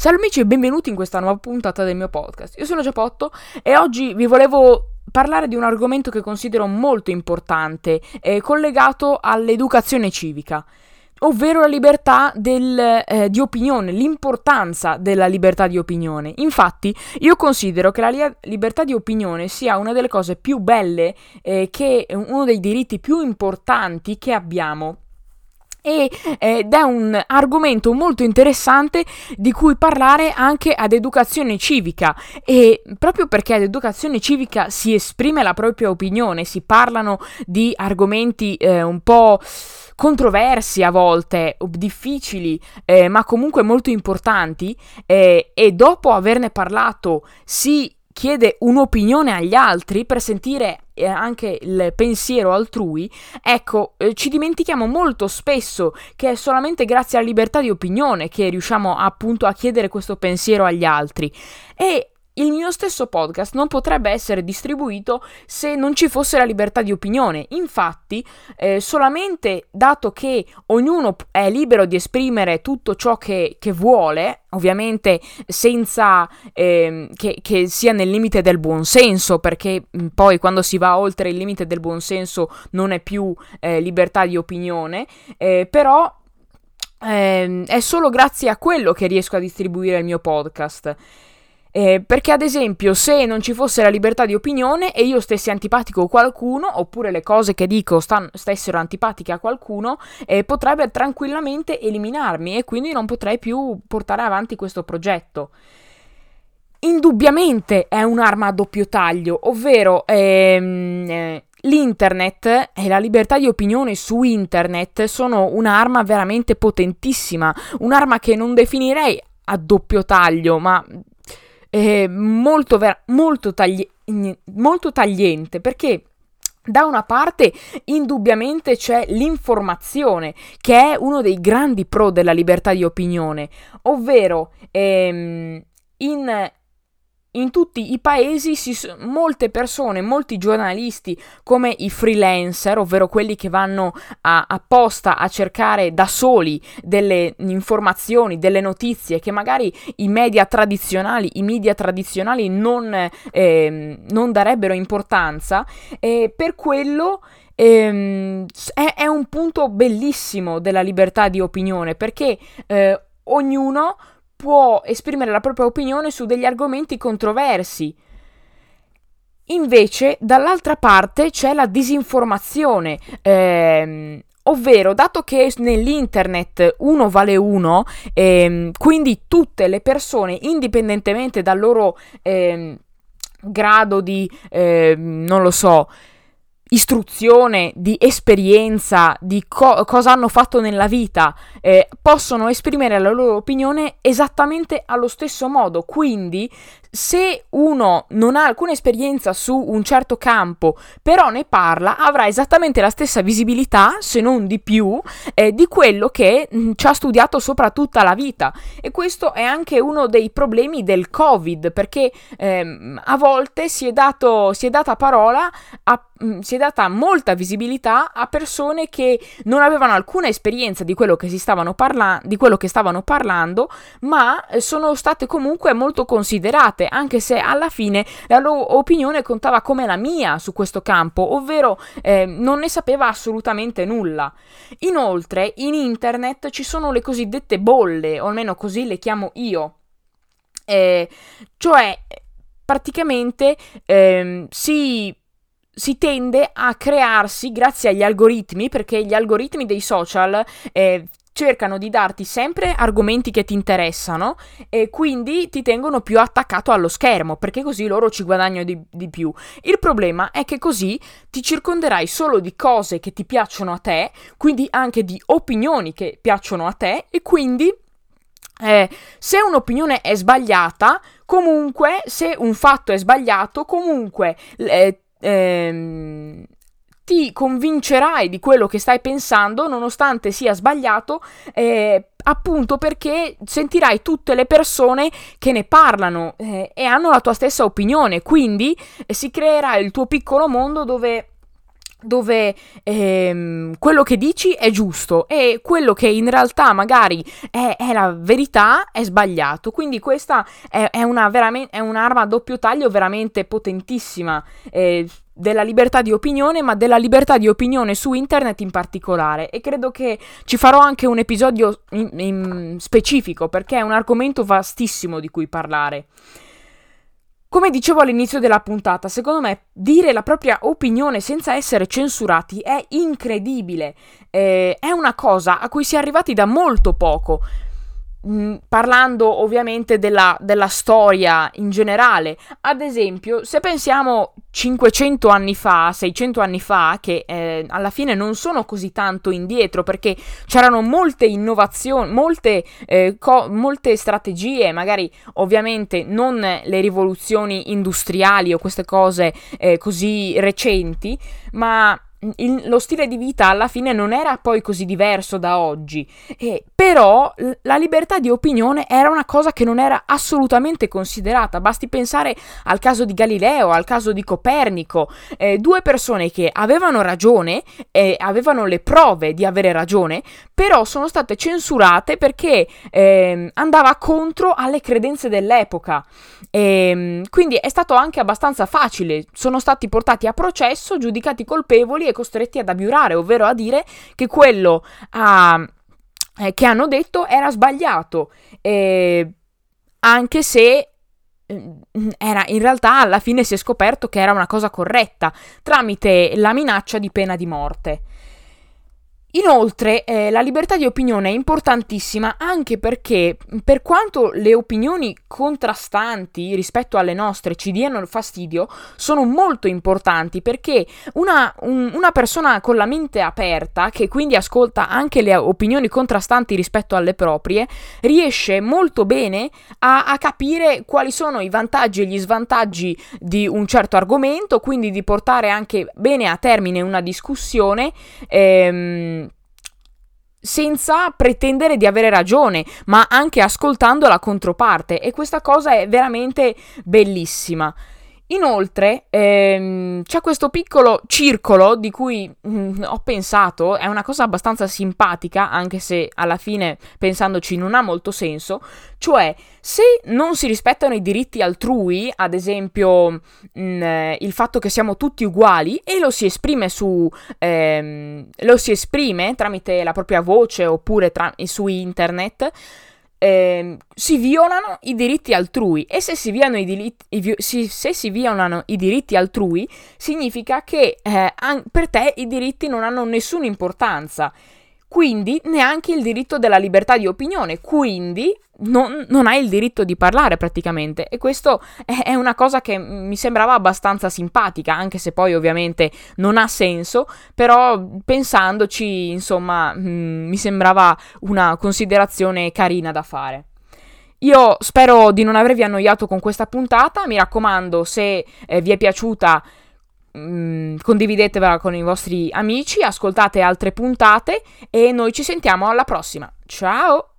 Salve amici e benvenuti in questa nuova puntata del mio podcast. Io sono Giapotto e oggi vi volevo parlare di un argomento che considero molto importante, eh, collegato all'educazione civica, ovvero la libertà del, eh, di opinione, l'importanza della libertà di opinione. Infatti, io considero che la li- libertà di opinione sia una delle cose più belle, eh, che uno dei diritti più importanti che abbiamo e, ed è un argomento molto interessante di cui parlare anche ad educazione civica. E proprio perché ad educazione civica si esprime la propria opinione, si parlano di argomenti eh, un po' controversi a volte, difficili, eh, ma comunque molto importanti eh, e dopo averne parlato si chiede un'opinione agli altri per sentire eh, anche il pensiero altrui, ecco, eh, ci dimentichiamo molto spesso che è solamente grazie alla libertà di opinione che riusciamo appunto a chiedere questo pensiero agli altri. E il mio stesso podcast non potrebbe essere distribuito se non ci fosse la libertà di opinione. Infatti, eh, solamente dato che ognuno è libero di esprimere tutto ciò che, che vuole, ovviamente senza eh, che, che, sia nel limite del buonsenso, perché mh, poi quando si va oltre il limite del buonsenso non è più eh, libertà di opinione, eh, però ehm, è solo grazie a quello che riesco a distribuire il mio podcast. Eh, perché ad esempio se non ci fosse la libertà di opinione e io stessi antipatico a qualcuno oppure le cose che dico stan- stessero antipatiche a qualcuno eh, potrebbe tranquillamente eliminarmi e quindi non potrei più portare avanti questo progetto. Indubbiamente è un'arma a doppio taglio, ovvero ehm, eh, L'internet e la libertà di opinione su internet sono un'arma veramente potentissima, un'arma che non definirei a doppio taglio, ma eh, molto, ver- molto, tagli- molto tagliente perché da una parte indubbiamente c'è l'informazione, che è uno dei grandi pro della libertà di opinione, ovvero ehm, in in tutti i paesi si, molte persone, molti giornalisti come i freelancer, ovvero quelli che vanno a, apposta a cercare da soli delle informazioni, delle notizie che magari i media tradizionali, i media tradizionali non, eh, non darebbero importanza, eh, per quello ehm, è, è, un punto bellissimo della libertà di opinione perché eh, ognuno può esprimere la propria opinione su degli argomenti controversi. Invece, dall'altra parte c'è la disinformazione, ehm, ovvero dato che nell'internet uno vale uno, ehm, quindi tutte le persone, indipendentemente dal loro ehm, grado di, ehm, non lo so, istruzione, di esperienza, di co- cosa hanno fatto nella vita, eh, possono esprimere la loro opinione esattamente allo stesso modo. Quindi, se uno non ha alcuna esperienza su un certo campo, però ne parla, avrà esattamente la stessa visibilità, se non di più, eh, di quello che mh, mm, ci ha studiato sopra tutta la vita. E questo è anche uno dei problemi del Covid, perché ehm, a volte si è, dato, si è data parola a Mm, si è data molta visibilità a persone che non avevano alcuna esperienza di quello che, si stavano, parla- di quello che stavano parlando, ma eh, sono state comunque molto considerate, anche se alla fine la loro opinione contava come la mia su questo campo, ovvero eh, non ne sapeva assolutamente nulla. Inoltre, in internet ci sono le cosiddette bolle, o almeno così le chiamo io. Eh, cioè, praticamente eh, si si tende a crearsi grazie agli algoritmi, perché gli algoritmi dei social eh, cercano di darti sempre argomenti che ti interessano e quindi ti tengono più attaccato allo schermo perché così loro ci guadagnano di, di, più. Il problema è che così ti circonderai solo di cose che ti piacciono a te, quindi anche di opinioni che piacciono a te e quindi eh, se un'opinione è sbagliata, comunque se un fatto è sbagliato, comunque eh, ehm, ti convincerai di quello che stai pensando nonostante sia sbagliato, eh, appunto perché sentirai tutte le persone che ne parlano eh, e hanno la tua stessa opinione, quindi eh, si creerà il tuo piccolo mondo dove dove ehm, quello che dici è giusto e quello che in realtà magari è, è la verità è sbagliato. Quindi questa è, è, una veramen- è un'arma a doppio taglio veramente potentissima. Eh, della libertà di opinione, ma della libertà di opinione su internet in particolare. E credo che ci farò anche un episodio in, in specifico perché è un argomento vastissimo di cui parlare. Come dicevo all'inizio della puntata, secondo me dire la propria opinione senza essere censurati è incredibile. Eh, è una cosa a cui si è arrivati da molto poco. Mm, parlando ovviamente della, della, storia in generale. Ad esempio, se pensiamo 500 anni fa, 600 anni fa, che eh, alla fine non sono così tanto indietro perché c'erano molte innovazioni, molte, eh, co- molte strategie, magari ovviamente non le rivoluzioni industriali o queste cose eh, così recenti, ma il, lo stile di vita alla fine non era poi così diverso da oggi, eh, però la libertà di opinione era una cosa che non era assolutamente considerata. Basti pensare al caso di Galileo, al caso di Copernico, eh, due persone che avevano ragione e avevano le prove di avere ragione, però sono state censurate perché eh, andava contro alle credenze dell'epoca. Ehm, quindi è stato anche abbastanza facile, sono stati portati a processo, giudicati colpevoli e costretti ad abiurare, ovvero a dire che quello ah, eh, che hanno detto era sbagliato, eh, anche se eh, era, in realtà alla fine si è scoperto che era una cosa corretta tramite la minaccia di pena di morte. Inoltre, eh, la libertà di opinione è importantissima anche perché, per quanto le opinioni contrastanti rispetto alle nostre ci diano fastidio, sono molto importanti perché una, un, una persona con la mente aperta, che quindi ascolta anche le opinioni contrastanti rispetto alle proprie, riesce molto bene a, a capire quali sono i vantaggi e gli svantaggi di un certo argomento, quindi di portare anche bene a termine una discussione. Ehm, senza pretendere di avere ragione, ma anche ascoltando la controparte e questa cosa è veramente bellissima. Inoltre ehm, c'è questo piccolo circolo di cui mh, mm, ho pensato, è una cosa abbastanza simpatica, anche se alla fine pensandoci non ha molto senso, cioè se non si rispettano i diritti altrui, ad esempio mh, mm, il fatto che siamo tutti uguali e lo si esprime su ehm, lo si esprime tramite la propria voce oppure tra- su internet, eh, si violano i diritti altrui. E se si, i diritti, i, si, se si violano i diritti altrui significa che eh, an- per te i diritti non hanno nessuna importanza quindi neanche il diritto della libertà di opinione, quindi non, non hai il diritto di parlare praticamente e questo è, una cosa che mi sembrava abbastanza simpatica, anche se poi ovviamente non ha senso, però pensandoci insomma mh, mm, mi sembrava una considerazione carina da fare. Io spero di non avervi annoiato con questa puntata, mi raccomando se eh, vi è piaciuta Mm, condividetevela con i vostri amici, ascoltate altre puntate e noi ci sentiamo alla prossima. Ciao!